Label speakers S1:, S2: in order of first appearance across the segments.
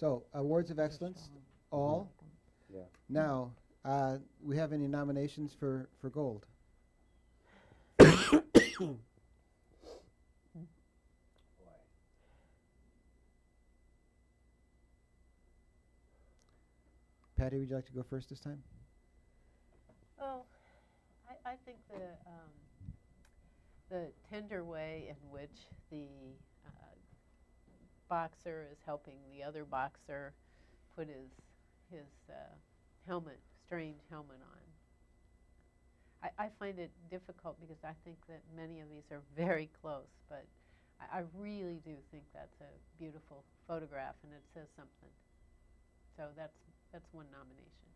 S1: So, awards of excellence, all.
S2: Yeah.
S1: Now, uh, we have any nominations for, for gold? Patty, would you like to go first this time?
S3: Well, I, I think the, um, the tender way in which the uh, boxer is helping the other boxer put his, his uh, helmet, strange helmet on. I, I find it difficult because I think that many of these are very close, but I, I really do think that's a beautiful photograph and it says something. So that's, that's one nomination.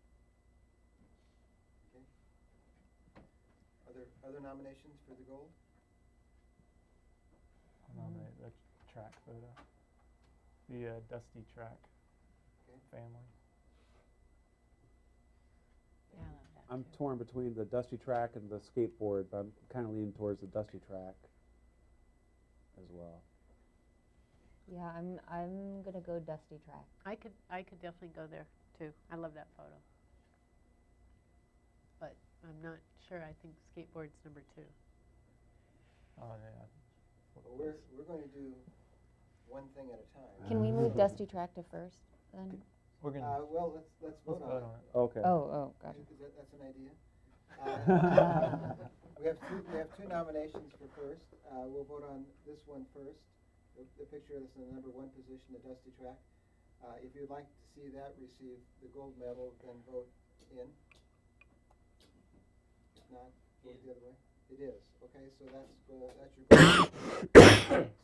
S1: Are there other nominations for the gold?
S4: I'll nominate the track photo. The uh, Dusty Track
S1: Okay.
S4: family.
S3: Yeah, I love that
S2: I'm
S3: too.
S2: torn between the dusty track and the skateboard, but I'm kind of leaning towards the dusty track as well.
S5: Yeah, I'm I'm gonna go Dusty Track.
S3: I could, I could definitely go there too. I love that photo. But I'm not sure. I think skateboard's number two.
S4: Oh yeah.
S1: Well, we're, we're going to do one thing at a time.
S5: Can we move Dusty Track to first then?
S4: We're gonna
S1: Uh, well, let's, let's
S4: let's
S1: vote
S4: vote
S1: on
S4: on
S1: it.
S4: it.
S2: Okay.
S5: Oh, oh, gotcha.
S1: Is that, that's an idea? Uh, We have two, we have two nominations for first. Uh, we'll vote on this one first. The, the picture is in the number one position, the Dusty Track. Uh, if you'd like to see that receive the gold medal, then vote in. If not, vote the other way. It is, okay, so that's, uh, that's your vote.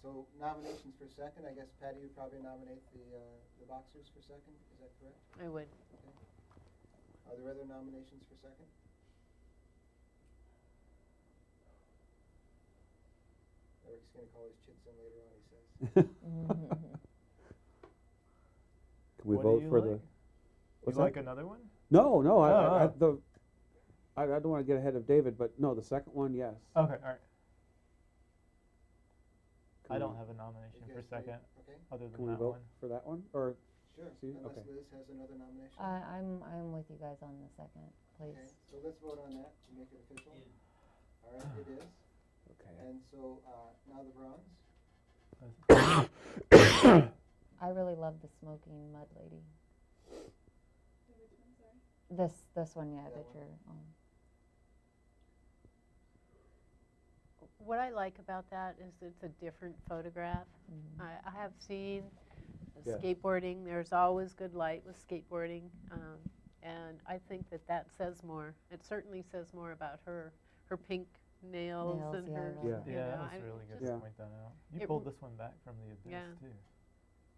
S1: So nominations for second, I guess Patty would probably nominate the, uh, the boxers for second, is that correct?
S3: I would.
S1: Are there other nominations for second? Eric's gonna call his chits in later on, he says.
S2: Can we
S4: What do
S2: vote
S4: you
S2: for
S4: like?
S2: the?
S4: You
S2: What's
S4: like
S2: that?
S4: another one?
S2: No, no. I, I, I,
S4: Oh,
S2: the, I, I don't want to get ahead of David, but no, the second one, yes.
S4: Okay, all right.
S2: Can
S4: I don't have a nomination for second,
S1: Okay,
S4: other
S2: Can
S4: than
S2: we
S4: that
S2: vote
S4: one.
S2: for that one, or
S1: sure,
S2: See,
S1: unless
S2: okay.
S1: Liz has another nomination.
S5: I, I'm I'm with you guys on the second,
S1: Okay,
S5: please.
S1: so let's vote on that to make it official. All right, it is,
S2: okay?
S1: and so, uh, now the bronze.
S5: I really love the smoking mud lady. This this one, yeah,
S1: That
S5: that
S1: one?
S5: you're on.
S3: What I like about that is it's a different photograph.
S5: Mhm.
S3: I, I have seen
S2: Yeah.
S3: skateboarding. There's always good light with skateboarding, um, and I think that that says more. It certainly says more about her, her pink nails,
S5: Nails,
S3: and
S5: yeah,
S3: her.
S5: love
S2: Yeah.
S3: you
S4: Yeah,
S3: know,
S4: that
S3: I
S4: was really good to point that out. You pulled this one back from the abyss
S3: Yeah.
S4: too.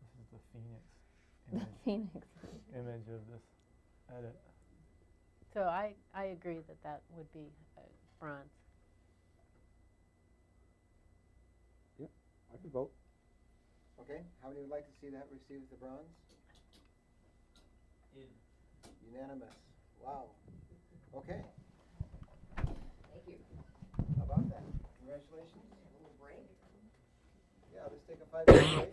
S4: This is the phoenix
S5: The
S4: image,
S5: Phoenix.
S4: image of this edit.
S3: So I, I agree that that would be uh, bronze.
S2: I vote.
S1: Okay, how many would like to see that receive the bronze? In. Unanimous, wow, okay.
S6: Thank you.
S1: How about that? Congratulations.
S6: A little break.
S1: Yeah, let's take a five minute break.